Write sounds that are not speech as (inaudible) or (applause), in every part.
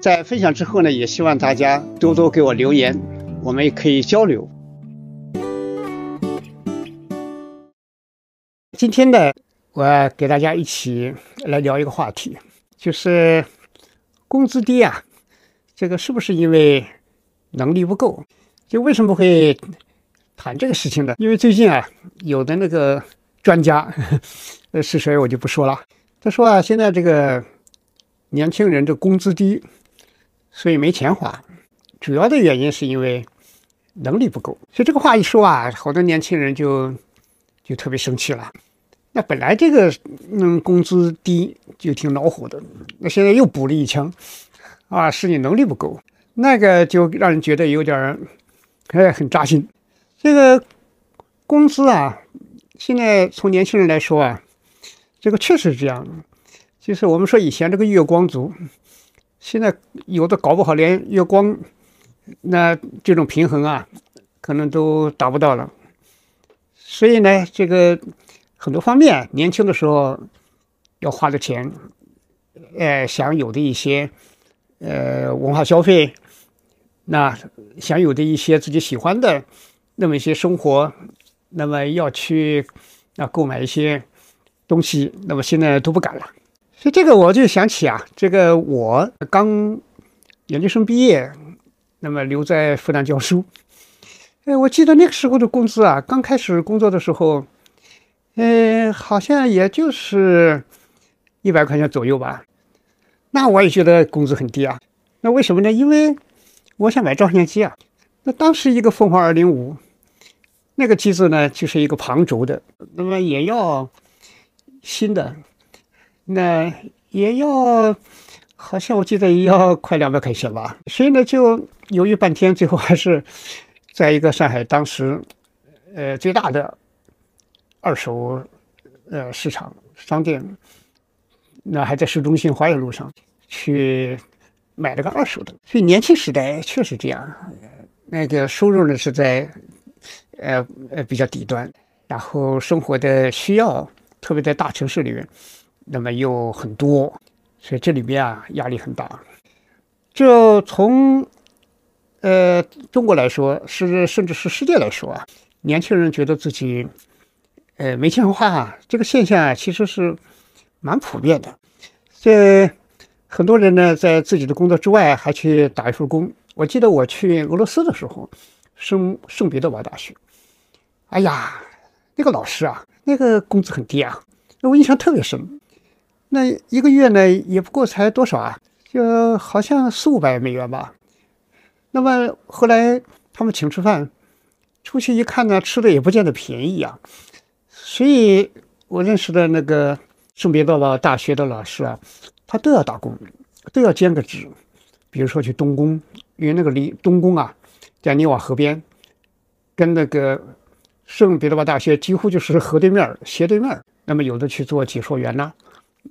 在分享之后呢，也希望大家多多给我留言，我们也可以交流。今天呢，我给大家一起来聊一个话题，就是工资低啊，这个是不是因为能力不够？就为什么会谈这个事情呢？因为最近啊，有的那个专家，呃 (laughs) 是谁我就不说了，他说啊，现在这个年轻人的工资低，所以没钱花，主要的原因是因为能力不够。所以这个话一说啊，好多年轻人就就特别生气了。那本来这个嗯工资低就挺恼火的，那现在又补了一枪，啊，是你能力不够，那个就让人觉得有点儿，哎，很扎心。这个工资啊，现在从年轻人来说啊，这个确实是这样。就是我们说以前这个月光族，现在有的搞不好连月光，那这种平衡啊，可能都达不到了。所以呢，这个。很多方面，年轻的时候要花的钱，呃，享有的一些呃文化消费，那享有的一些自己喜欢的那么一些生活，那么要去啊购买一些东西，那么现在都不敢了。这个我就想起啊，这个我刚研究生毕业，那么留在复旦教书，哎，我记得那个时候的工资啊，刚开始工作的时候。嗯，好像也就是一百块钱左右吧。那我也觉得工资很低啊。那为什么呢？因为我想买照相机啊。那当时一个凤凰二零五，那个机子呢，就是一个旁轴的，那么也要新的，那也要，好像我记得也要快两百块钱吧。所以呢，就犹豫半天，最后还是在一个上海当时呃最大的。二手，呃，市场商店，那还在市中心花园路上去买了个二手的。所以年轻时代确实这样，那个收入呢是在，呃呃比较底端，然后生活的需要，特别在大城市里面，那么又很多，所以这里面啊压力很大。就从，呃中国来说，是甚至是世界来说啊，年轻人觉得自己。呃，没钱花这个现象啊，其实是蛮普遍的。这很多人呢，在自己的工作之外，还去打一份工。我记得我去俄罗斯的时候，圣圣彼得堡大学，哎呀，那个老师啊，那个工资很低啊，我印象特别深。那一个月呢，也不过才多少啊，就好像四五百美元吧。那么后来他们请吃饭，出去一看呢，吃的也不见得便宜啊。所以，我认识的那个圣彼得堡大学的老师啊，他都要打工，都要兼个职。比如说去东宫，因为那个离东宫啊，在尼瓦河边，跟那个圣彼得堡大学几乎就是河对面、斜对面。那么有的去做解说员呐，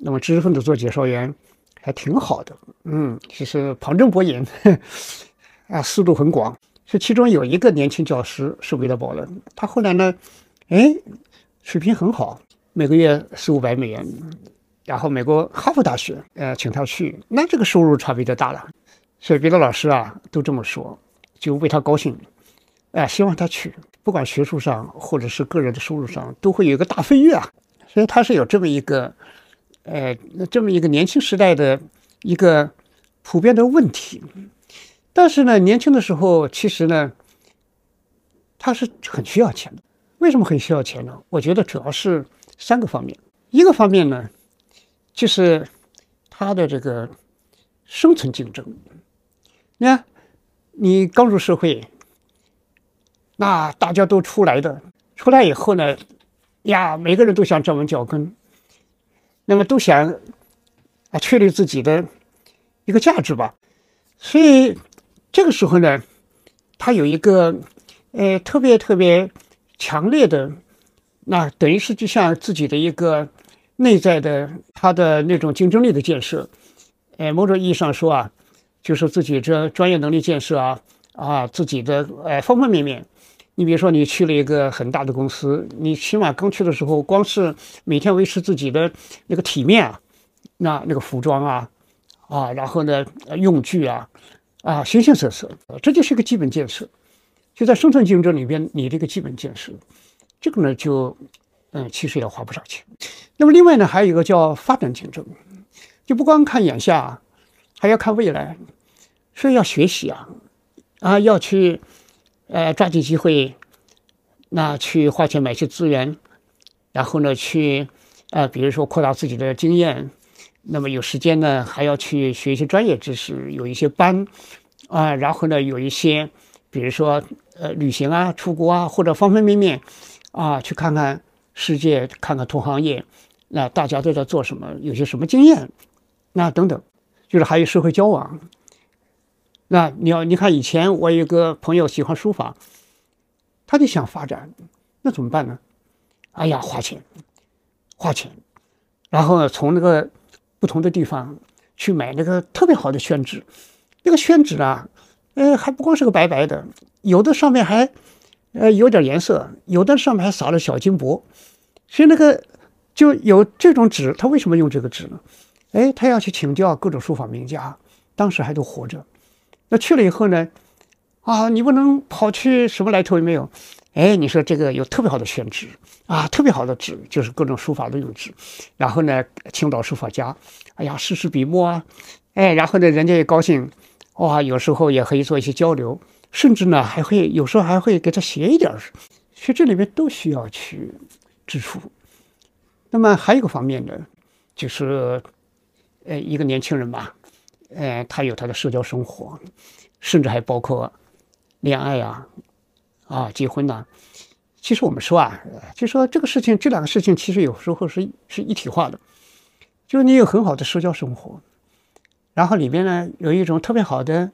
那么知识分子做解说员还挺好的。嗯，其实旁征博引，(laughs) 啊，思路很广。是其中有一个年轻教师，圣彼得堡的，他后来呢，哎。水平很好，每个月四五百美元，然后美国哈佛大学呃请他去，那这个收入差别就大了，所以别的老师啊都这么说，就为他高兴，哎，希望他去，不管学术上或者是个人的收入上，都会有一个大飞跃啊。所以他是有这么一个，呃，这么一个年轻时代的一个普遍的问题。但是呢，年轻的时候其实呢，他是很需要钱的。为什么很需要钱呢？我觉得主要是三个方面。一个方面呢，就是他的这个生存竞争。你看，你刚入社会，那大家都出来的，出来以后呢，呀，每个人都想站稳脚跟，那么都想啊确立自己的一个价值吧。所以这个时候呢，他有一个呃特别特别。强烈的，那等于是就像自己的一个内在的他的那种竞争力的建设，呃，某种意义上说啊，就是自己这专业能力建设啊啊，自己的呃方方面面。你比如说，你去了一个很大的公司，你起码刚去的时候，光是每天维持自己的那个体面啊，那那个服装啊啊，然后呢用具啊啊，形形色色，这就是一个基本建设。就在生存竞争里边，你这个基本建设，这个呢就，嗯，其实也花不少钱。那么另外呢，还有一个叫发展竞争，就不光看眼下，还要看未来，所以要学习啊，啊，要去，呃，抓紧机会，那去花钱买些资源，然后呢去，呃，比如说扩大自己的经验，那么有时间呢还要去学一些专业知识，有一些班，啊，然后呢有一些。比如说，呃，旅行啊，出国啊，或者方方面面，啊，去看看世界，看看同行业，那大家都在做什么，有些什么经验，那等等，就是还有社会交往。那你要你看，以前我有个朋友喜欢书法，他就想发展，那怎么办呢？哎呀，花钱，花钱，然后从那个不同的地方去买那个特别好的宣纸，那个宣纸啊。呃，还不光是个白白的，有的上面还，呃，有点颜色，有的上面还撒了小金箔，所以那个就有这种纸，他为什么用这个纸呢？哎，他要去请教各种书法名家，当时还都活着。去了以后呢，啊，你不能跑去什么来头也没有，哎，你说这个有特别好的宣纸啊，特别好的纸，就是各种书法的用纸，然后呢，青岛书法家，哎呀，试试笔墨啊，哎，然后呢，人家也高兴。哇，有时候也可以做一些交流，甚至呢还会有时候还会给他写一点儿，其实这里面都需要去支出。那么还有一个方面呢，就是呃一个年轻人吧，呃他有他的社交生活，甚至还包括恋爱呀，啊结婚呐。其实我们说啊，就说这个事情，这两个事情其实有时候是是一体化的，就是你有很好的社交生活。然后里边呢有一种特别好的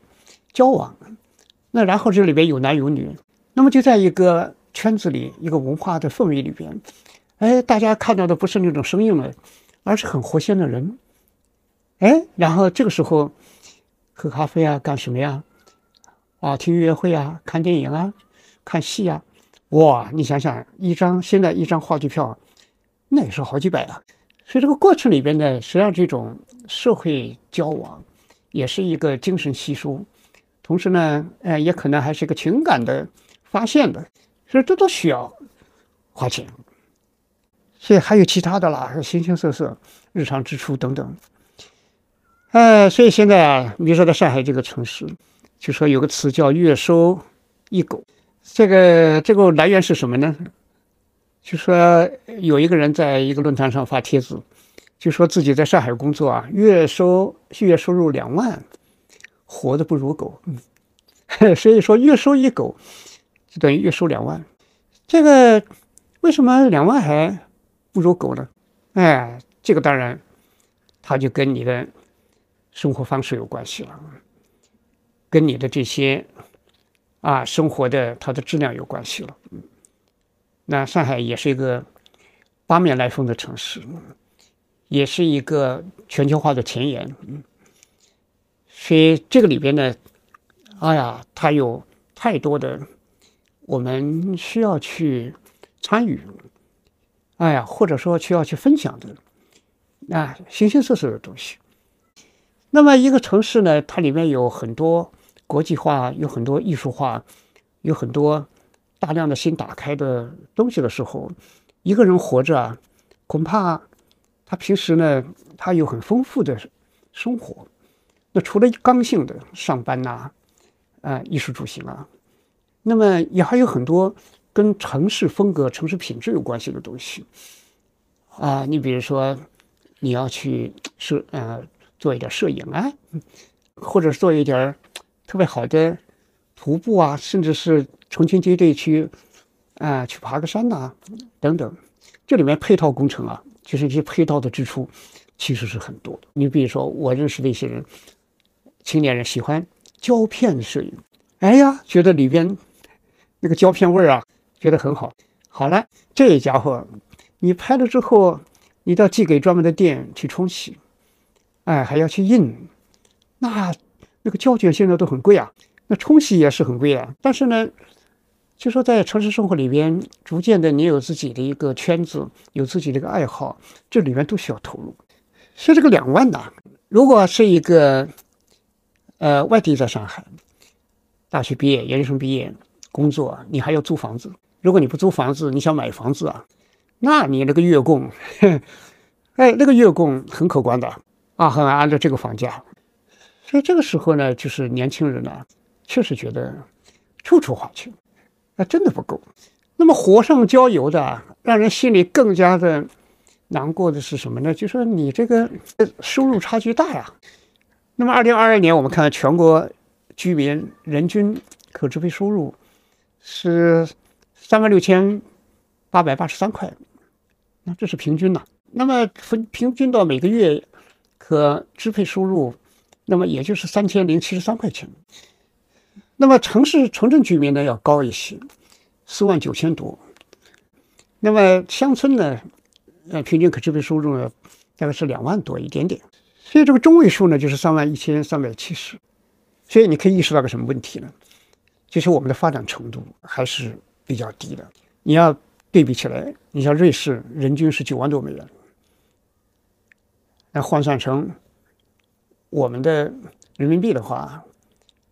交往，那然后这里边有男有女，那么就在一个圈子里，一个文化的氛围里边，哎，大家看到的不是那种生硬的，而是很活鲜的人，哎，然后这个时候喝咖啡啊，干什么呀？啊，听音乐会啊，看电影啊，看戏啊，哇，你想想，一张现在一张话剧票，那也是好几百啊。所以这个过程里边呢，实际上这种社会交往，也是一个精神吸收，同时呢，呃，也可能还是一个情感的发现的，所以这都需要花钱。所以还有其他的啦，形形色色，日常支出等等。呃，所以现在啊，比如说在上海这个城市，就说有个词叫“月收一狗”，这个这个来源是什么呢？就说有一个人在一个论坛上发帖子，就说自己在上海工作啊，月收月收入两万，活的不如狗。嗯，(laughs) 所以说月收一狗，就等于月收两万。这个为什么两万还不如狗呢？哎，这个当然，它就跟你的生活方式有关系了，跟你的这些啊生活的它的质量有关系了。那上海也是一个八面来风的城市，也是一个全球化的前沿，所以这个里边呢，哎呀，它有太多的我们需要去参与，哎呀，或者说需要去分享的啊，形形色色的东西。那么一个城市呢，它里面有很多国际化，有很多艺术化，有很多。大量的新打开的东西的时候，一个人活着啊，恐怕他平时呢，他有很丰富的生活。那除了刚性的上班呐，啊衣食住行啊。那么也还有很多跟城市风格、城市品质有关系的东西啊。你比如说，你要去摄呃做一点摄影啊，或者做一点特别好的徒步啊，甚至是成群结队去啊去爬个山呐等等。这里面配套工程啊，就是一些配套的支出，其实是很多的。你比如说，我认识的一些人，青年人喜欢胶片摄影，哎呀，觉得里边那个胶片味儿啊，觉得很好。好了，这家伙，你拍了之后，你都要寄给专门的店去冲洗，哎，还要去印，那那个胶卷现在都很贵啊，那冲洗也是很贵啊。但是呢。就说在城市生活里边，逐渐的你有自己的一个圈子，有自己的一个爱好，这里面都需要投入。所以这个两万呐，如果是一个呃外地在上海，大学毕业、研究生毕业，工作，你还要租房子。如果你不租房子，你想买房子啊，那你那个月供，(laughs) 哎，那个月供很可观的啊，很按照这个房价。所以这个时候呢，就是年轻人呢，确实觉得处处花钱。那真的不够。那么火上浇油的，让人心里更加的难过的是什么呢？就说你这个收入差距大呀。那么，二零二二年我们看全国居民人均可支配收入是三万六千八百八十三块，那这是平均呐。那么分平均到每个月和支配收入，那么也就是三千零七十三块钱。那么城市城镇居民呢要高一些，四万九千多。那么乡村呢，呃，平均可支配收入呢大概是两万多一点点。所以这个中位数呢就是三万一千三百七十。所以你可以意识到个什么问题呢？就是我们的发展程度还是比较低的。你要对比起来，你像瑞士人均是九万多美元，那换算成我们的人民币的话。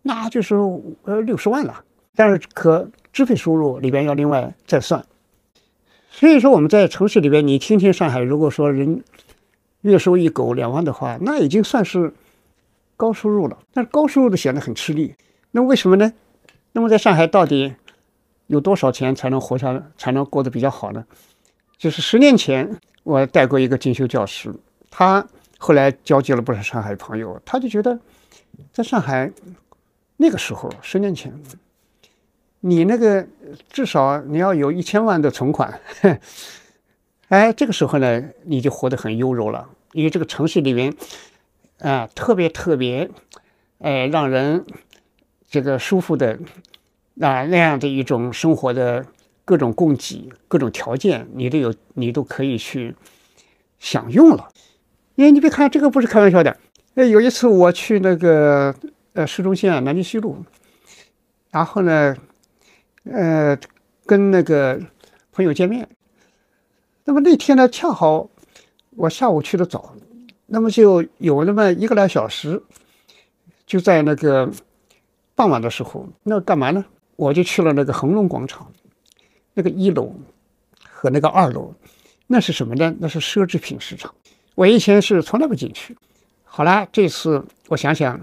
那就是呃六十万了，但是可支配收入里边要另外再算。所以说我们在城市里边，你听听上海，如果说人月收一狗两万的话，那已经算是高收入了。但是高收入的显得很吃力。那为什么呢？那么在上海到底有多少钱才能活下来，才能过得比较好呢？就是十年前我带过一个进修教师，他后来交接了不少上海朋友，他就觉得在上海。那个时候，十年前，你那个至少你要有一千万的存款，(laughs) 哎，这个时候呢，你就活得很优柔了，因为这个城市里面，啊，特别特别，哎，让人这个舒服的，啊，那样的一种生活的各种供给、各种条件，你都有，你都可以去享用了。因为你别看这个不是开玩笑的，哎，有一次我去那个。呃，市中心啊，南京西路。然后呢，呃，跟那个朋友见面。那么那天呢，恰好我下午去的早，那么就有那么一个来小时，就在那个傍晚的时候，那干嘛呢？我就去了那个恒隆广场，那个一楼和那个二楼，那是什么呢？那是奢侈品市场。我以前是从来不进去。好了，这次我想想。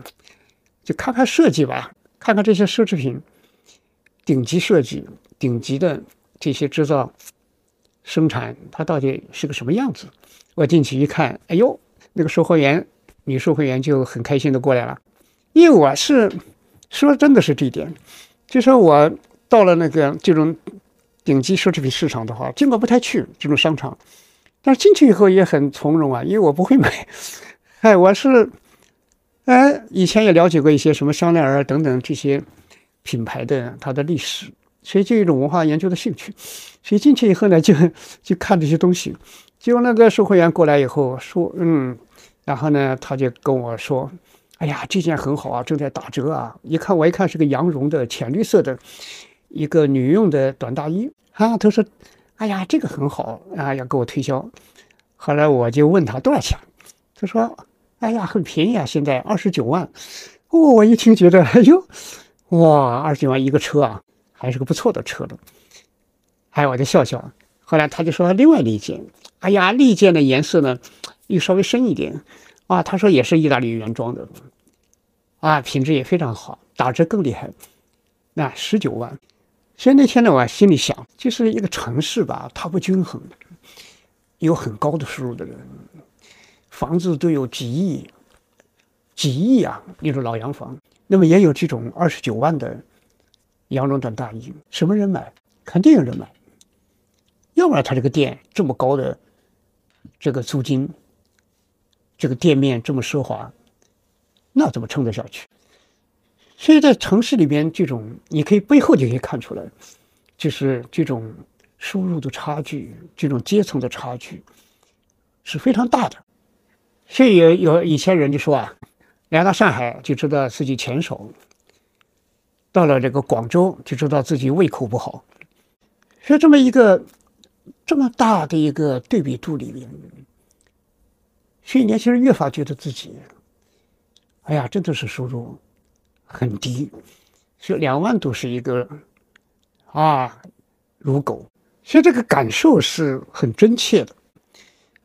就看看设计吧，看看这些奢侈品，顶级设计、顶级的这些制造、生产，它到底是个什么样子？我进去一看，哎呦，那个售货员、女售货员就很开心的过来了。因为我是说真的是这一点，就说我到了那个这种顶级奢侈品市场的话，尽管不太去这种商场，但是进去以后也很从容啊，因为我不会买，(laughs) 哎，我是。哎，以前也了解过一些什么香奈儿等等这些品牌的它的历史，所以就一种文化研究的兴趣。所以进去以后呢，就就看这些东西。结果那个售货员过来以后说：“嗯。”然后呢，他就跟我说：“哎呀，这件很好啊，正在打折啊！”一看我一看是个羊绒的浅绿色的一个女用的短大衣啊。他说：“哎呀，这个很好啊，要给我推销。”后来我就问他多少钱，他说。哎呀，很便宜啊！现在二十九万，哦，我一听觉得，哎呦，哇，二十九万一个车啊，还是个不错的车了。哎，我就笑笑。后来他就说另外一件，哎呀，另一件的颜色呢又稍微深一点，啊，他说也是意大利原装的，啊，品质也非常好。打折更厉害，那十九万。所以那天呢，我心里想，就是一个城市吧，它不均衡，有很高的收入的人，房子都有几亿、几亿啊，那种老洋房。那么也有这种二十九万的羊绒短大衣，什么人买？肯定有人买。要不然他这个店这么高的这个租金，这个店面这么奢华，那怎么撑得下去？所以在城市里边，这种你可以背后就可以看出来，就是这种收入的差距，这种阶层的差距是非常大的。所以有有以前人就说啊，来到上海就知道自己钱少，到了这个广州就知道自己胃口不好。所以这么一个这么大的一个对比度里面，所以年轻人越发觉得自己，哎呀，真的是收入。很低，所以两万都是一个啊，如狗，所以这个感受是很真切的。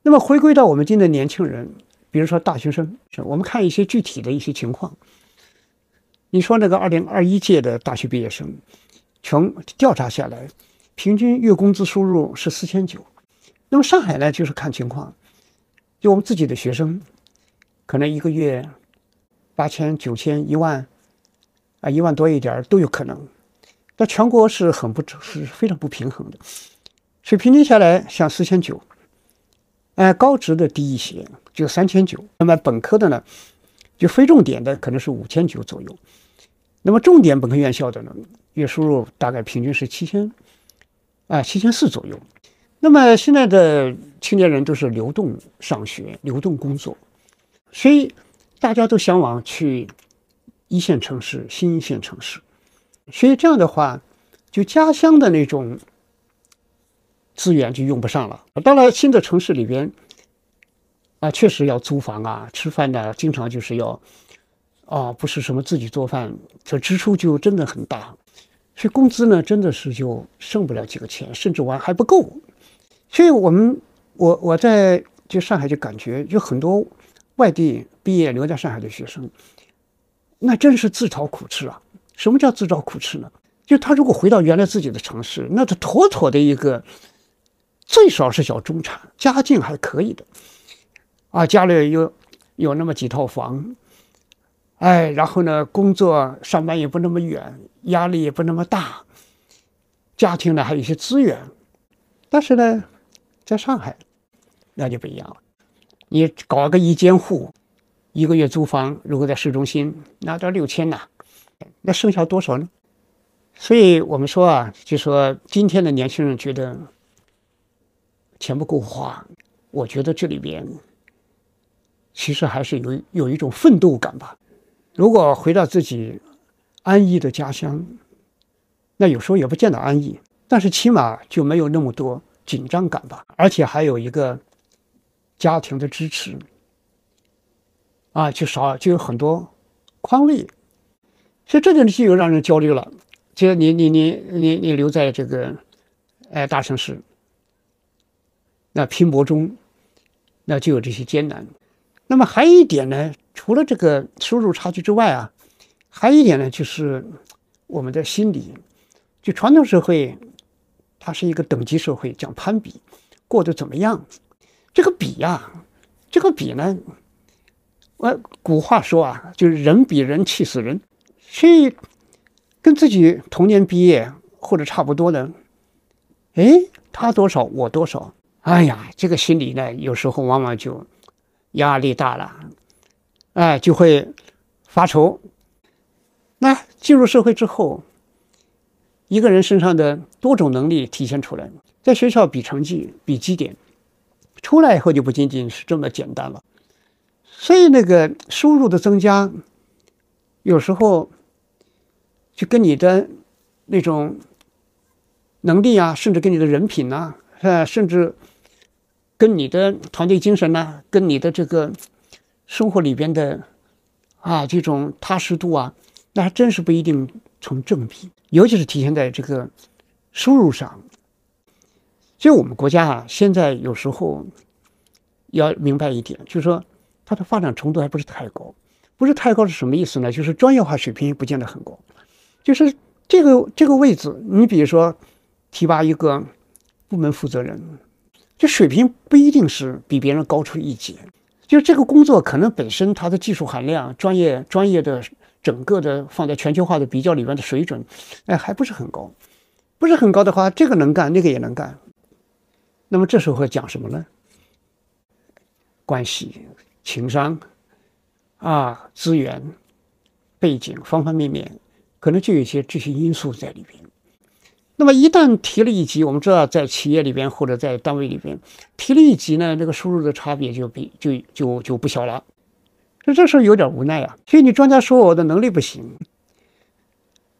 那么回归到我们今天的年轻人，比如说大学生，我们看一些具体的一些情况。你说那个二零二一届的大学毕业生，从调查下来，平均月工资收入是四千九。那么上海呢，就是看情况，就我们自己的学生，可能一个月八千、九千、一万。啊，一万多一点都有可能，那全国是很不是非常不平衡的，所以平均下来像四千九，哎，高职的低一些就三千九，那么本科的呢，就非重点的可能是五千九左右，那么重点本科院校的呢，月收入大概平均是七千，啊，七千四左右。那么现在的青年人都是流动上学、流动工作，所以大家都向往去。一线城市、新一线城市，所以这样的话，就家乡的那种资源就用不上了。到了新的城市里边，啊，确实要租房啊，吃饭呢，经常就是要，啊，不是什么自己做饭，这支出就真的很大。所以工资呢，真的是就剩不了几个钱，甚至完还不够。所以我们，我我在就上海就感觉，有很多外地毕业留在上海的学生。那真是自讨苦吃啊！什么叫自找苦吃呢？就他如果回到原来自己的城市，那他妥妥的一个，最少是小中产，家境还可以的，啊，家里有有那么几套房，哎，然后呢，工作上班也不那么远，压力也不那么大，家庭呢还有一些资源，但是呢，在上海，那就不一样了，你搞个一间户。一个月租房，如果在市中心，拿到六千呐，那剩下多少呢？所以我们说啊，就说今天的年轻人觉得钱不够花，我觉得这里边其实还是有有一种奋斗感吧。如果回到自己安逸的家乡，那有时候也不见得安逸，但是起码就没有那么多紧张感吧，而且还有一个家庭的支持。啊，就少就有很多宽慰，所以这就就有让人焦虑了。就你你你你你留在这个哎大城市，那拼搏中，那就有这些艰难。那么还有一点呢，除了这个收入差距之外啊，还有一点呢，就是我们的心理，就传统社会，它是一个等级社会，讲攀比，过得怎么样？这个比呀，这个比呢？呃，古话说啊，就是人比人气死人，所以跟自己同年毕业或者差不多的，哎，他多少我多少，哎呀，这个心里呢，有时候往往就压力大了，哎，就会发愁。那进入社会之后，一个人身上的多种能力体现出来，在学校比成绩、比绩点，出来以后就不仅仅是这么简单了。所以那个收入的增加，有时候就跟你的那种能力啊，甚至跟你的人品呐，呃，甚至跟你的团队精神呐，跟你的这个生活里边的啊这种踏实度啊，那还真是不一定成正比，尤其是体现在这个收入上。所以我们国家啊，现在有时候要明白一点，就是说。它的发展程度还不是太高，不是太高是什么意思呢？就是专业化水平不见得很高，就是这个这个位置，你比如说提拔一个部门负责人，这水平不一定是比别人高出一截，就是这个工作可能本身它的技术含量、专业专业的整个的放在全球化的比较里面的水准，哎，还不是很高，不是很高的话，这个能干，那个也能干，那么这时候讲什么呢？关系、情商。啊，资源、背景方方面面，可能就有一些这些因素在里边。那么一旦提了一级，我们知道在企业里边或者在单位里边提了一级呢，这个收入的差别就比就就就不小了。所以这事儿有点无奈啊。所以你专家说我的能力不行，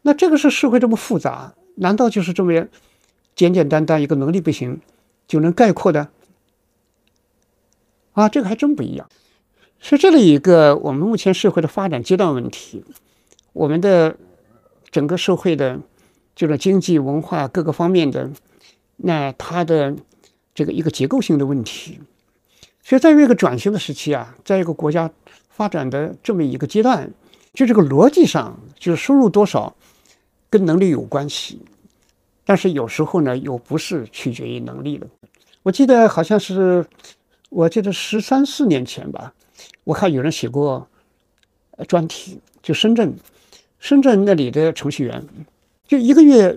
那这个是社会这么复杂，难道就是这么简简单单一个能力不行就能概括的？啊，这个还真不一样。是这里一个我们目前社会的发展阶段问题，我们的整个社会的这个经济文化各个方面的，那它的这个一个结构性的问题。所以在于一个转型的时期啊，在一个国家发展的这么一个阶段，就这个逻辑上就是收入多少跟能力有关系，但是有时候呢又不是取决于能力的。我记得好像是，我记得十三四年前吧。我看有人写过专题，就深圳，深圳那里的程序员，就一个月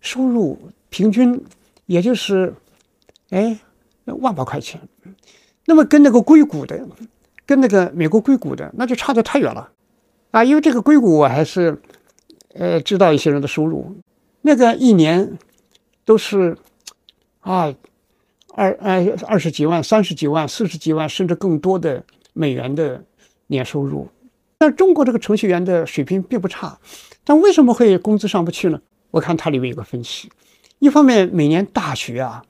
收入平均也就是，哎，万把块钱，那么跟那个硅谷的，跟那个美国硅谷的，那就差得太远了，啊，因为这个硅谷我还是，呃，知道一些人的收入，那个一年都是，啊，二二二十几万、三十几万、四十几万，甚至更多的。美元的年收入，但中国这个程序员的水平并不差，但为什么会工资上不去呢？我看它里面有个分析，一方面每年大学啊，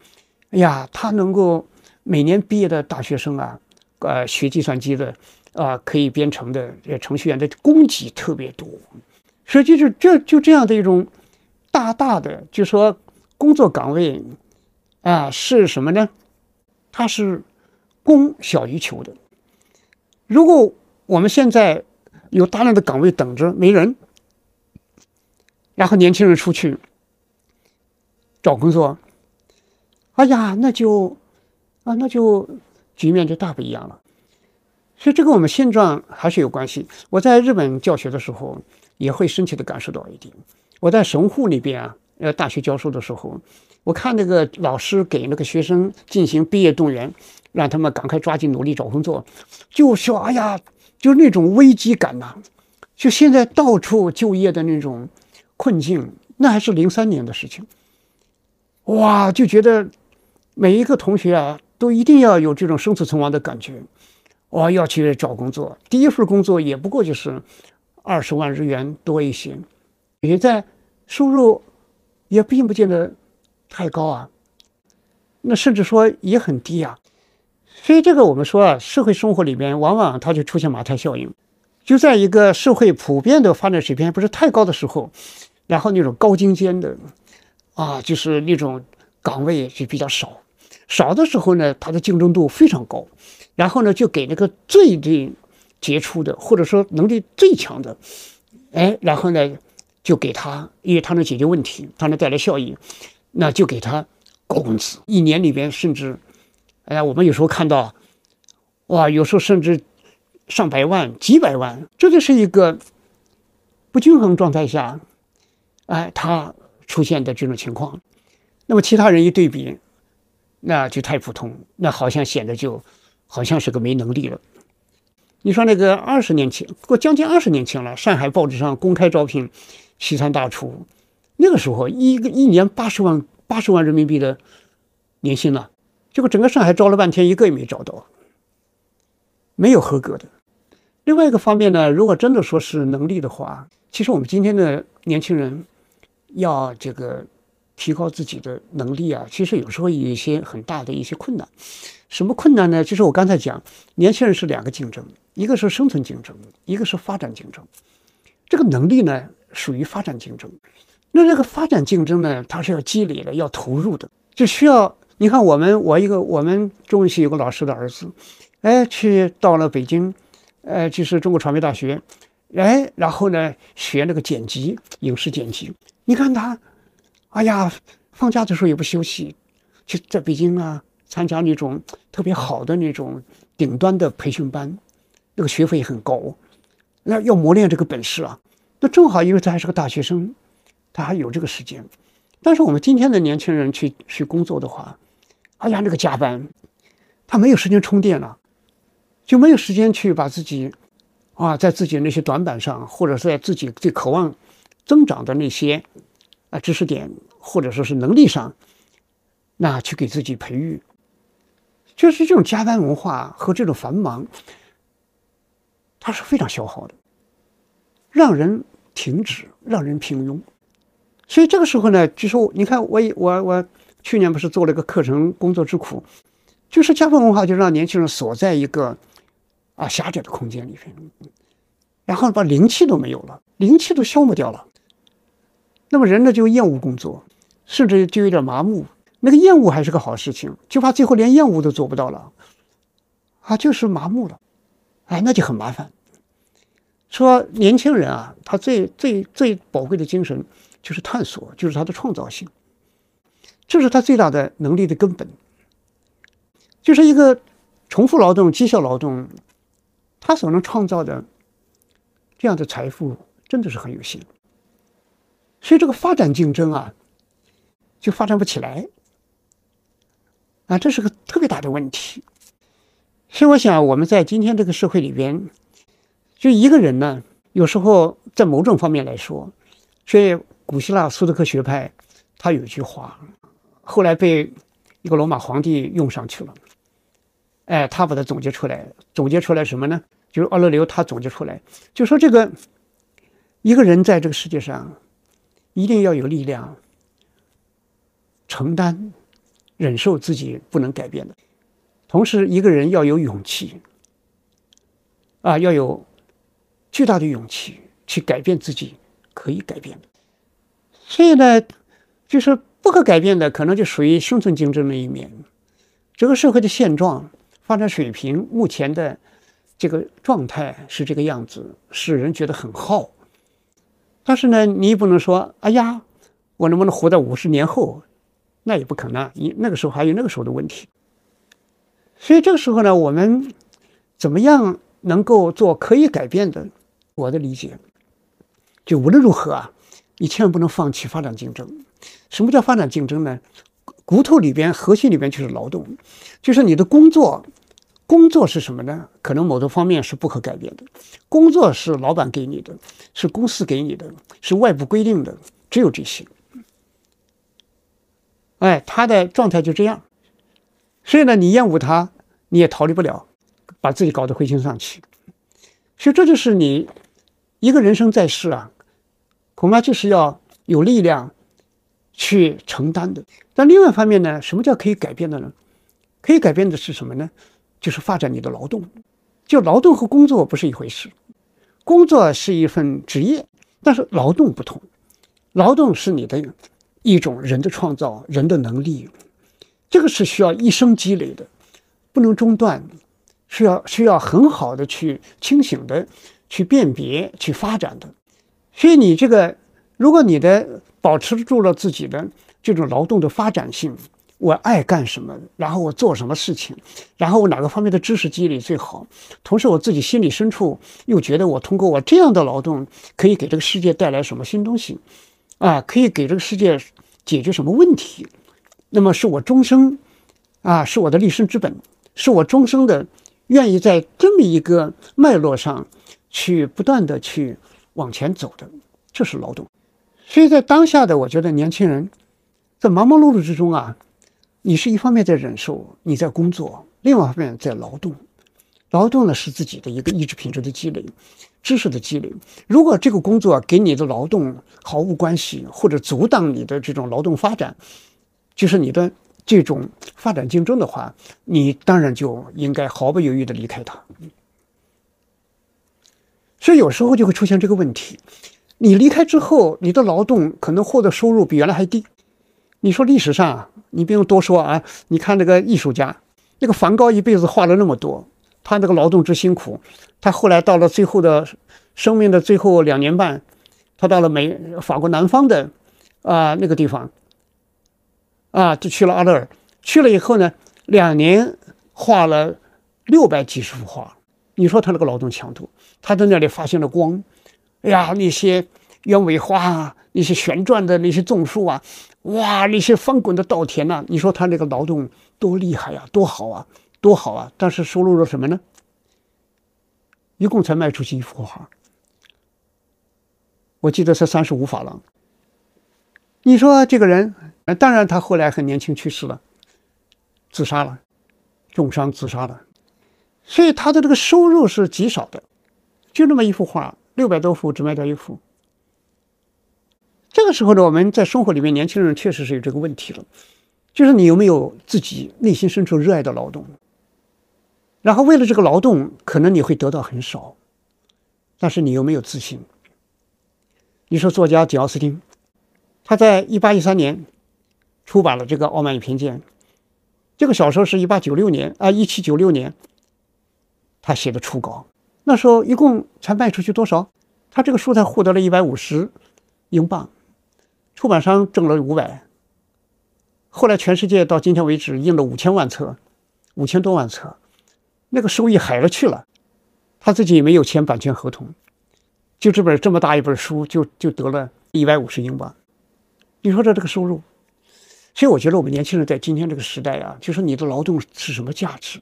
哎呀，他能够每年毕业的大学生啊，呃，学计算机的啊，可以编程的程序员的供给特别多，所以就是这就这样的一种大大的，就说工作岗位啊是什么呢？它是供小于求的。如果我们现在有大量的岗位等着没人，然后年轻人出去找工作，哎呀，那就啊，那就局面就大不一样了。所以这跟我们现状还是有关系。我在日本教学的时候，也会深切的感受到一点。我在神户那边啊，呃，大学教授的时候，我看那个老师给那个学生进行毕业动员。让他们赶快抓紧努力找工作，就说：“哎呀，就那种危机感呐，就现在到处就业的那种困境，那还是零三年的事情。哇，就觉得每一个同学啊，都一定要有这种生死存亡的感觉，哇，要去找工作。第一份工作也不过就是二十万日元多一些，也在收入也并不见得太高啊，那甚至说也很低啊。”所以这个我们说啊，社会生活里面往往它就出现马太效应，就在一个社会普遍的发展水平不是太高的时候，然后那种高精尖的，啊，就是那种岗位就比较少，少的时候呢，它的竞争度非常高，然后呢，就给那个最最杰出的或者说能力最强的，哎，然后呢，就给他，因为他能解决问题，他能带来效益，那就给他高工资，一年里边甚至。哎呀，我们有时候看到，哇，有时候甚至上百万、几百万，这就是一个不均衡状态下，哎，他出现的这种情况。那么其他人一对比，那就太普通，那好像显得就好像是个没能力了。你说那个二十年前，过将近二十年前了，上海报纸上公开招聘西餐大厨，那个时候一个一年八十万八十万人民币的年薪呢。结果整个上海招了半天，一个也没招到，没有合格的。另外一个方面呢，如果真的说是能力的话，其实我们今天的年轻人要这个提高自己的能力啊，其实有时候有一些很大的一些困难。什么困难呢？就是我刚才讲，年轻人是两个竞争，一个是生存竞争，一个是发展竞争。这个能力呢，属于发展竞争。那这个发展竞争呢，它是要积累的，要投入的，就需要。你看，我们我一个我们中文系有个老师的儿子，哎，去到了北京，呃，就是中国传媒大学，哎，然后呢学那个剪辑，影视剪辑。你看他，哎呀，放假的时候也不休息，就在北京啊参加那种特别好的那种顶端的培训班，那个学费很高，那要磨练这个本事啊。那正好，因为他还是个大学生，他还有这个时间。但是我们今天的年轻人去去工作的话，哎呀，那个加班，他没有时间充电了，就没有时间去把自己，啊，在自己那些短板上，或者是在自己最渴望增长的那些啊知识点，或者说是能力上，那去给自己培育。就是这种加班文化和这种繁忙，它是非常消耗的，让人停止，让人平庸。所以这个时候呢，就说你看，我我我去年不是做了一个课程，工作之苦，就是加班文化就让年轻人锁在一个啊狭窄的空间里边，然后把灵气都没有了，灵气都消磨掉了。那么人呢就厌恶工作，甚至就有点麻木。那个厌恶还是个好事情，就怕最后连厌恶都做不到了，啊，就是麻木了，哎，那就很麻烦。说年轻人啊，他最最最宝贵的精神。就是探索，就是他的创造性，这是他最大的能力的根本。就是一个重复劳动、绩效劳动，他所能创造的这样的财富真的是很有限。所以这个发展竞争啊，就发展不起来啊，这是个特别大的问题。所以我想，我们在今天这个社会里边，就一个人呢，有时候在某种方面来说，所以。古希腊苏德克学派，他有一句话，后来被一个罗马皇帝用上去了。哎，他把它总结出来，总结出来什么呢？就是奥勒留他总结出来，就说这个一个人在这个世界上，一定要有力量承担、忍受自己不能改变的，同时一个人要有勇气，啊，要有巨大的勇气去改变自己可以改变的。所以呢，就是不可改变的，可能就属于生存竞争的一面。这个社会的现状、发展水平、目前的这个状态是这个样子，使人觉得很耗。但是呢，你也不能说，哎呀，我能不能活到五十年后？那也不可能，你那个时候还有那个时候的问题。所以这个时候呢，我们怎么样能够做可以改变的？我的理解，就无论如何啊。你千万不能放弃发展竞争。什么叫发展竞争呢？骨头里边、核心里边就是劳动，就是你的工作。工作是什么呢？可能某个方面是不可改变的。工作是老板给你的，是公司给你的，是外部规定的，只有这些。哎，他的状态就这样。所以呢，你厌恶他，你也逃离不了，把自己搞得灰心丧气。所以这就是你一个人生在世啊。恐怕就是要有力量去承担的。但另外一方面呢，什么叫可以改变的呢？可以改变的是什么呢？就是发展你的劳动。就劳动和工作不是一回事，工作是一份职业，但是劳动不同。劳动是你的一种人的创造，人的能力，这个是需要一生积累的，不能中断，需要需要很好的去清醒的去辨别、去发展的。所以你这个，如果你的保持住了自己的这种劳动的发展性，我爱干什么，然后我做什么事情，然后我哪个方面的知识积累最好，同时我自己心里深处又觉得我通过我这样的劳动可以给这个世界带来什么新东西，啊，可以给这个世界解决什么问题，那么是我终生，啊，是我的立身之本，是我终生的愿意在这么一个脉络上去不断的去。往前走的，这是劳动。所以在当下的，我觉得年轻人在忙忙碌碌之中啊，你是一方面在忍受，你在工作，另外一方面在劳动。劳动呢是自己的一个意志品质的积累，知识的积累。如果这个工作给你的劳动毫无关系，或者阻挡你的这种劳动发展，就是你的这种发展竞争的话，你当然就应该毫不犹豫地离开它。所以有时候就会出现这个问题，你离开之后，你的劳动可能获得收入比原来还低。你说历史上，你不用多说啊，你看那个艺术家，那个梵高一辈子画了那么多，他那个劳动之辛苦，他后来到了最后的生命的最后两年半，他到了美法国南方的啊那个地方，啊，就去了阿勒尔，去了以后呢，两年画了六百几十幅画。你说他那个劳动强度，他在那里发现了光，哎呀，那些鸢尾花啊，那些旋转的那些种树啊，哇，那些翻滚的稻田呐，你说他那个劳动多厉害呀，多好啊！多好啊！但是收入了什么呢？一共才卖出去一幅画，我记得是三十五法郎。你说这个人，当然他后来很年轻去世了，自杀了，重伤自杀了，所以他的这个收入是极少的，就那么一幅画，六百多幅只卖掉一幅。这个时候呢，我们在生活里面，年轻人确实是有这个问题了，就是你有没有自己内心深处热爱的劳动？然后为了这个劳动，可能你会得到很少，但是你又没有自信。你说作家简奥斯汀，他在一八一三年出版了这个《傲慢与偏见》，这个小说是一八九六年啊，一七九六年他写的初稿，那时候一共才卖出去多少？他这个书才获得了一百五十英镑，出版商挣了五百。后来全世界到今天为止印了五千万册，五千多万册。那个收益海了去了，他自己也没有签版权合同，就这本这么大一本书，就就得了一百五十英镑。你说这这个收入，所以我觉得我们年轻人在今天这个时代啊，就说你的劳动是什么价值，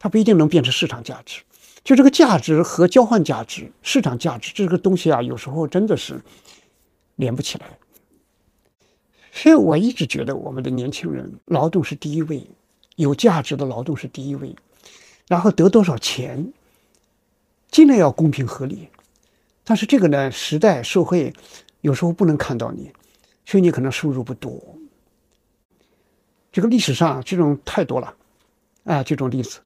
它不一定能变成市场价值。就这个价值和交换价值、市场价值这个东西啊，有时候真的是连不起来。所以我一直觉得我们的年轻人，劳动是第一位，有价值的劳动是第一位。然后得多少钱，尽量要公平合理，但是这个呢，时代社会有时候不能看到你，所以你可能收入不多。这个历史上这种太多了，啊，这种例子。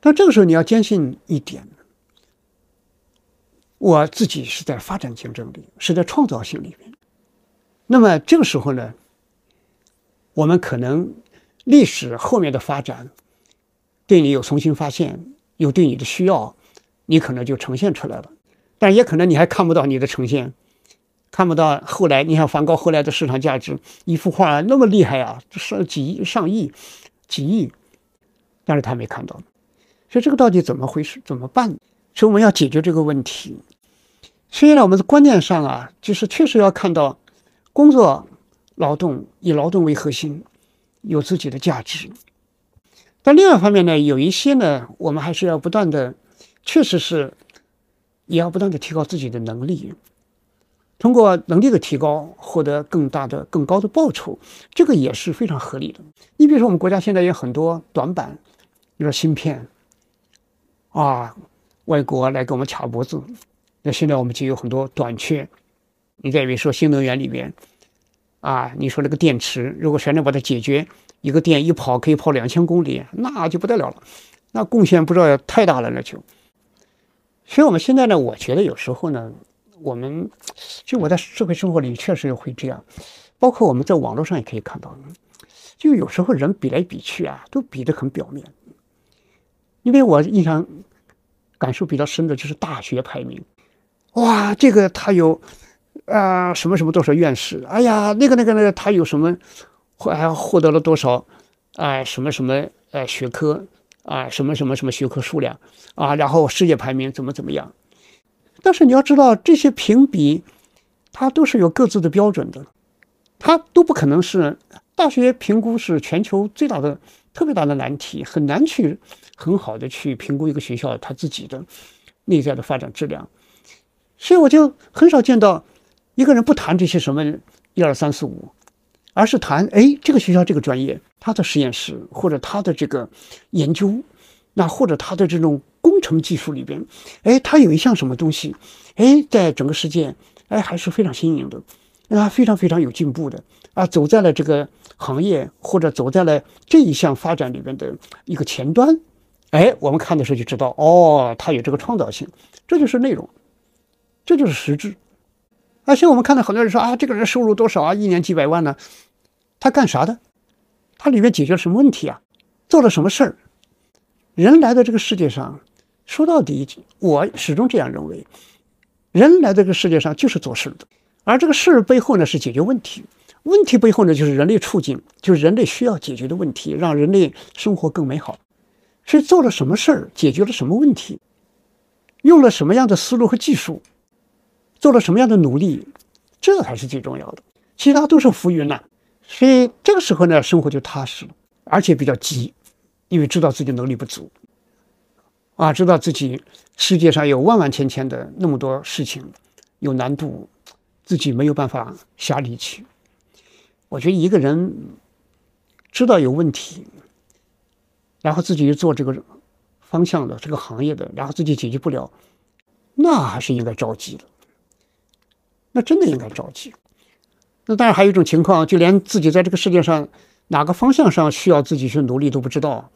但这个时候你要坚信一点，我自己是在发展竞争力，是在创造性里面。那么这个时候呢，我们可能历史后面的发展。对你有重新发现，有对你的需要，你可能就呈现出来了，但也可能你还看不到你的呈现，看不到后来。你看梵高后来的市场价值，一幅画那么厉害啊，上几亿、上亿、几亿，但是他没看到。所以这个到底怎么回事？怎么办？所以我们要解决这个问题。所以呢，我们的观念上啊，就是确实要看到工作、劳动以劳动为核心，有自己的价值。但另外一方面呢，有一些呢，我们还是要不断的，确实是，也要不断的提高自己的能力，通过能力的提高，获得更大的、更高的报酬，这个也是非常合理的。你比如说，我们国家现在有很多短板，比如说芯片，啊，外国来给我们卡脖子，那现在我们就有很多短缺。你再比如说新能源里边，啊，你说那个电池，如果全能把它解决。一个电一跑可以跑两千公里，那就不得了了，那贡献不知道太大了，那就。所以我们现在呢，我觉得有时候呢，我们就我在社会生活里确实会这样，包括我们在网络上也可以看到，就有时候人比来比去啊，都比得很表面。因为我印象感受比较深的就是大学排名，哇，这个他有啊什么什么多少院士，哎呀，那个那个那个他有什么。还获得了多少啊？什么什么呃学科啊？什么什么什么学科数量啊？然后世界排名怎么怎么样？但是你要知道，这些评比它都是有各自的标准的，它都不可能是大学评估是全球最大的特别大的难题，很难去很好的去评估一个学校它自己的内在的发展质量。所以我就很少见到一个人不谈这些什么一二三四五。而是谈，哎，这个学校这个专业，他的实验室或者他的这个研究，那或者他的这种工程技术里边，哎，他有一项什么东西，哎，在整个世界，哎，还是非常新颖的，啊，非常非常有进步的，啊，走在了这个行业或者走在了这一项发展里面的一个前端，哎，我们看的时候就知道，哦，他有这个创造性，这就是内容，这就是实质。而且我们看到很多人说啊，这个人收入多少啊，一年几百万呢？他干啥的？他里面解决了什么问题啊？做了什么事儿？人来到这个世界上，说到底，我始终这样认为，人来到这个世界上就是做事的，而这个事背后呢是解决问题，问题背后呢就是人类处境，就是人类需要解决的问题，让人类生活更美好。是做了什么事儿，解决了什么问题，用了什么样的思路和技术，做了什么样的努力，这才是最重要的，其他都是浮云了。所以这个时候呢，生活就踏实了，而且比较急，因为知道自己能力不足，啊，知道自己世界上有万万千千的那么多事情有难度，自己没有办法下力气。我觉得一个人知道有问题。然后自己又做这个方向的这个行业的，然后自己解决不了，那还是应该着急的。那真的应该着急。那当然还有一种情况，就连自己在这个世界上哪个方向上需要自己去努力都不知道，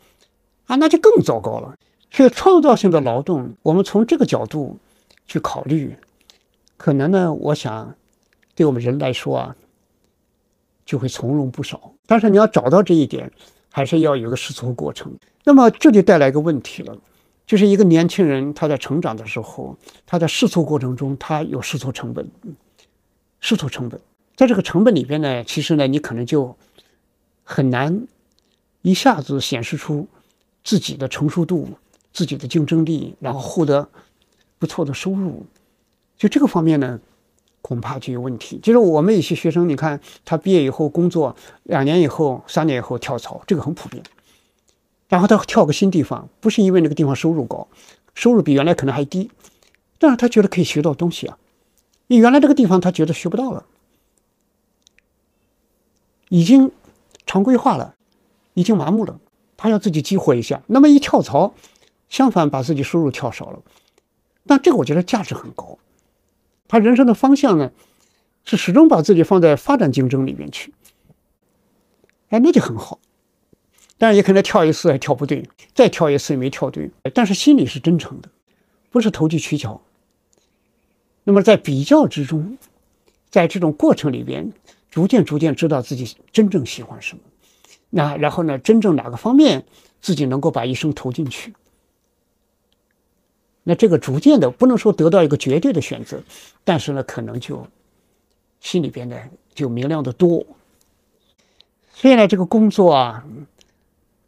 啊，那就更糟糕了。所以创造性的劳动，我们从这个角度去考虑，可能呢，我想对我们人来说啊，就会从容不少。但是你要找到这一点。还是要有个试错过程，那么这就带来一个问题了，就是一个年轻人他在成长的时候，他在试错过程中，他有试错成本，试错成本，在这个成本里边呢，其实呢，你可能就很难一下子显示出自己的成熟度、自己的竞争力，然后获得不错的收入，就这个方面呢。恐怕就有问题。就是我们有些学生，你看他毕业以后工作两年以后、三年以后跳槽，这个很普遍。然后他跳个新地方，不是因为那个地方收入高，收入比原来可能还低，但是他觉得可以学到东西啊。你原来这个地方他觉得学不到了，已经常规化了，已经麻木了，他要自己激活一下。那么一跳槽，相反把自己收入跳少了，但这个我觉得价值很高。他人生的方向呢，是始终把自己放在发展竞争里面去，哎，那就很好。但是也可能跳一次还跳不对，再跳一次也没跳对，但是心里是真诚的，不是投机取巧。那么在比较之中，在这种过程里边，逐渐逐渐知道自己真正喜欢什么，那然后呢，真正哪个方面自己能够把一生投进去。那这个逐渐的不能说得到一个绝对的选择，但是呢，可能就心里边呢就明亮的多。所以呢，这个工作啊，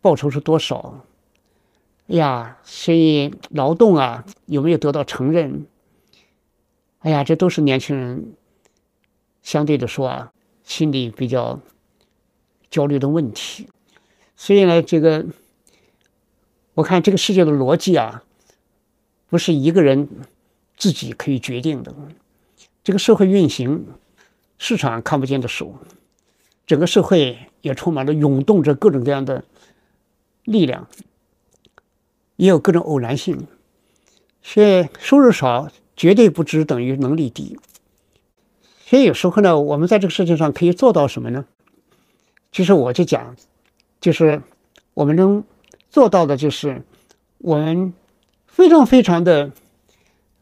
报酬是多少？哎呀，所以劳动啊有没有得到承认？哎呀，这都是年轻人相对的说啊，心里比较焦虑的问题。所以呢，这个我看这个世界的逻辑啊。不是一个人自己可以决定的。这个社会运行，市场看不见的手，整个社会也充满了涌动着各种各样的力量，也有各种偶然性。所以收入少绝对不只等于能力低。所以有时候呢，我们在这个世界上可以做到什么呢？其实我就讲，就是我们能做到的，就是我们。非常非常的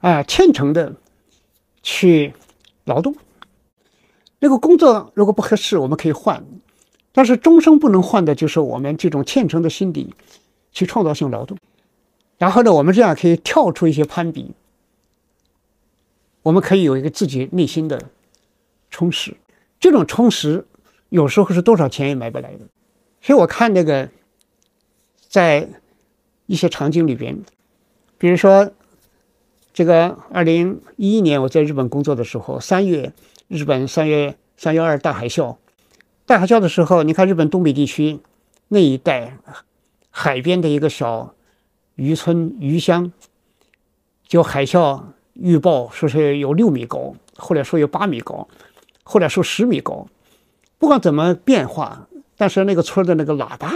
啊虔诚的去劳动，那个工作如果不合适，我们可以换，但是终生不能换的就是我们这种虔诚的心底去创造性劳动。然后呢，我们这样可以跳出一些攀比，我们可以有一个自己内心的充实。这种充实有时候是多少钱也买不来的。所以我看那个在一些场景里边。比如说，这个二零一一年我在日本工作的时候，三月，日本三月三幺二大海啸，大海啸的时候，你看日本东北地区那一带海边的一个小渔村渔乡，就海啸预报说是有六米高，后来说有八米高，后来说十米高，不管怎么变化，但是那个村的那个喇叭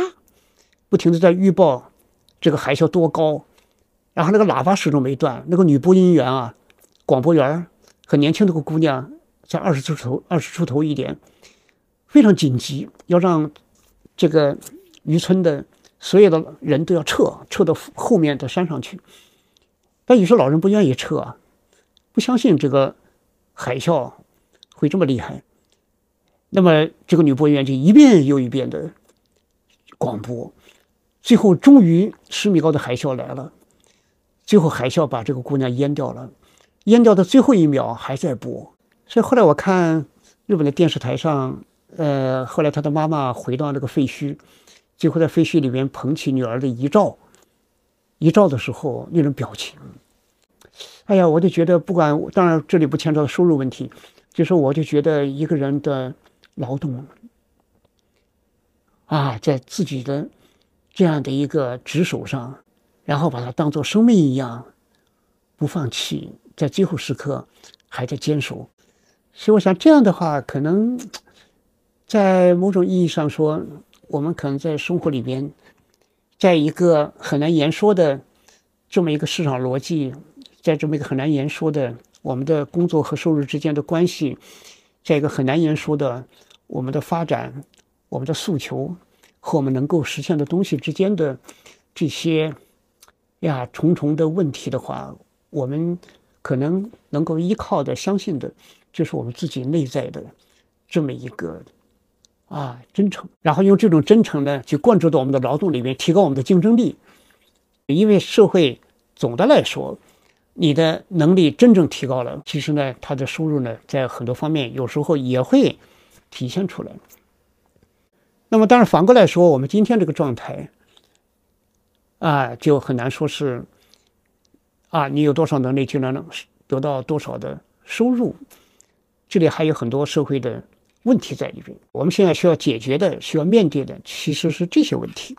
不停的在预报这个海啸多高。然后那个喇叭始终没断，那个女播音员啊，广播员很年轻，那个姑娘才二十出头，二十出头一点，非常紧急，要让这个渔村的所有的人都要撤，撤到后面的山上去。但有些老人不愿意撤啊，不相信这个海啸会这么厉害。那么这个女播音员就一遍又一遍的广播，最后终于十米高的海啸来了，最后海啸把这个姑娘淹掉了，淹掉的最后一秒还在播。所以后来我看日本的电视台上，呃，后来他的妈妈回到那个废墟，最后在废墟里面捧起女儿的遗照，遗照的时候那种表情，哎呀，我就觉得不管，当然这里不牵扯到收入问题，就是我就觉得一个人的劳动啊，在自己的这样的一个职守上，然后把它当做生命一样不放弃，在最后时刻还在坚守。所以我想，这样的话，可能 (tsk) 在某种意义上说，我们可能在生活里边，在一个很难言说的这么一个市场逻辑，在这么一个很难言说的我们的工作和收入之间的关系，在一个很难言说的我们的发展、我们的诉求和我们能够实现的东西之间的这些呀重重的问题的话，我们可能能够依靠的、相信的。就是我们自己内在的这么一个啊真诚，然后用这种真诚呢，去灌注到我们的劳动里面，提高我们的竞争力。因为社会总的来说，你的能力真正提高了，其实呢，他的收入呢，在很多方面有时候也会体现出来。那么，当然反过来说，我们今天这个状态啊，就很难说是啊，你有多少能力就能得到多少的收入。这里还有很多社会的问题在里边，我们现在需要解决的、需要面对的，其实是这些问题。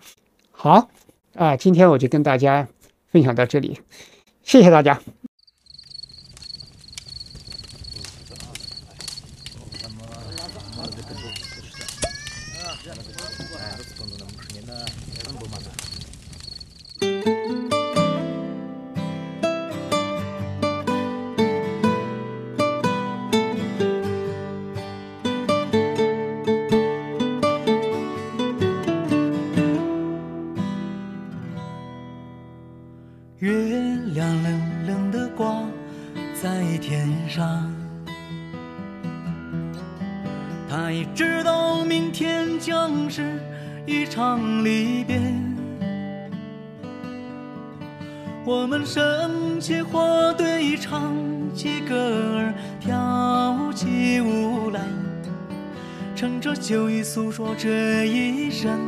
好，啊，今天我就跟大家分享到这里，谢谢大家。唱离别我们升起火堆，唱起歌儿，跳起舞来，乘着酒意诉说这一生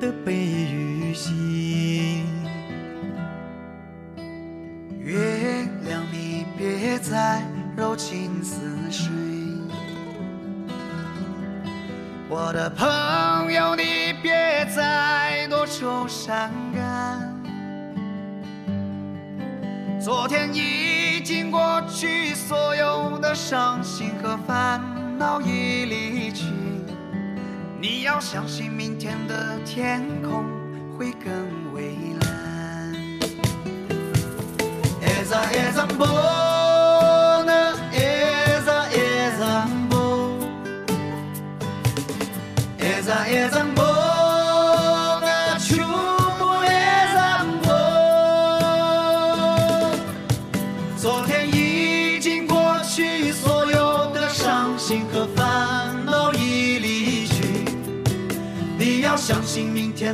的悲与喜。月亮，你别再柔情似水，我的朋天已经过去，所有的伤心和烦恼已离去。你要相信，明天的天空会更蔚蓝。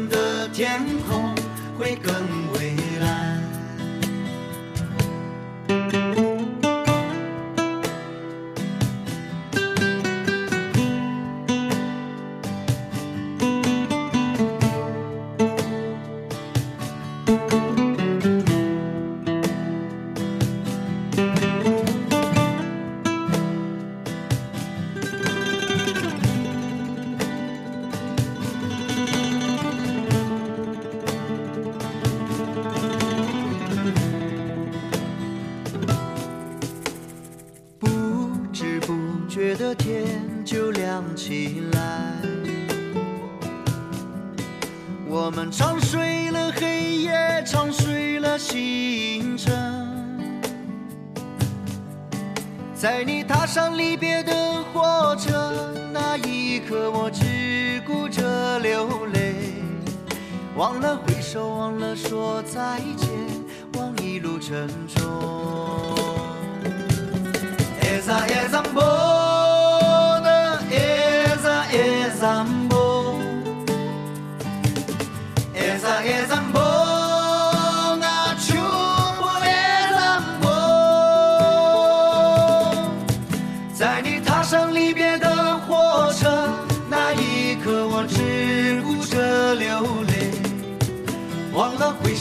的天忘了挥手，忘了说再见，望一路沉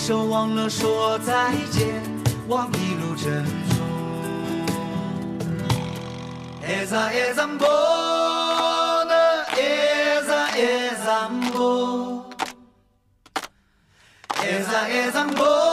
手忘了说再见，望一路珍重。Eza eza mbona, eza eza mbo, eza eza mbona,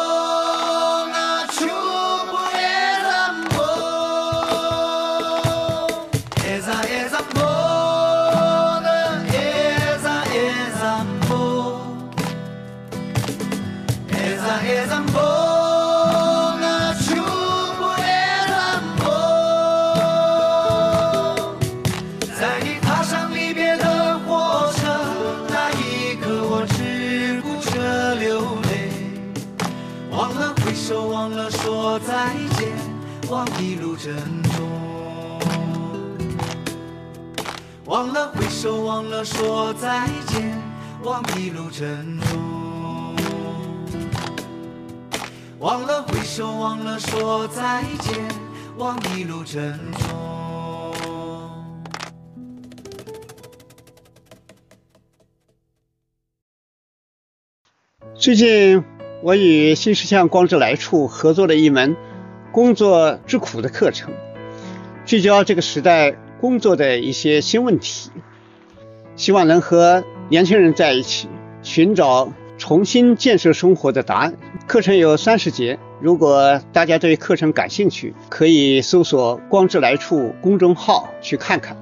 一路珍重。忘了挥手，忘了说再见，忘一路珍重。忘了挥手，忘了说再见，忘一路珍重。最近，我与新石像光之来处合作了一门“工作之苦”的课程，聚焦这个时代工作的一些新问题，希望能和年轻人在一起，寻找重新建设生活的答案。课程有三十节，如果大家对课程感兴趣，可以搜索“光之来处”公众号去看看。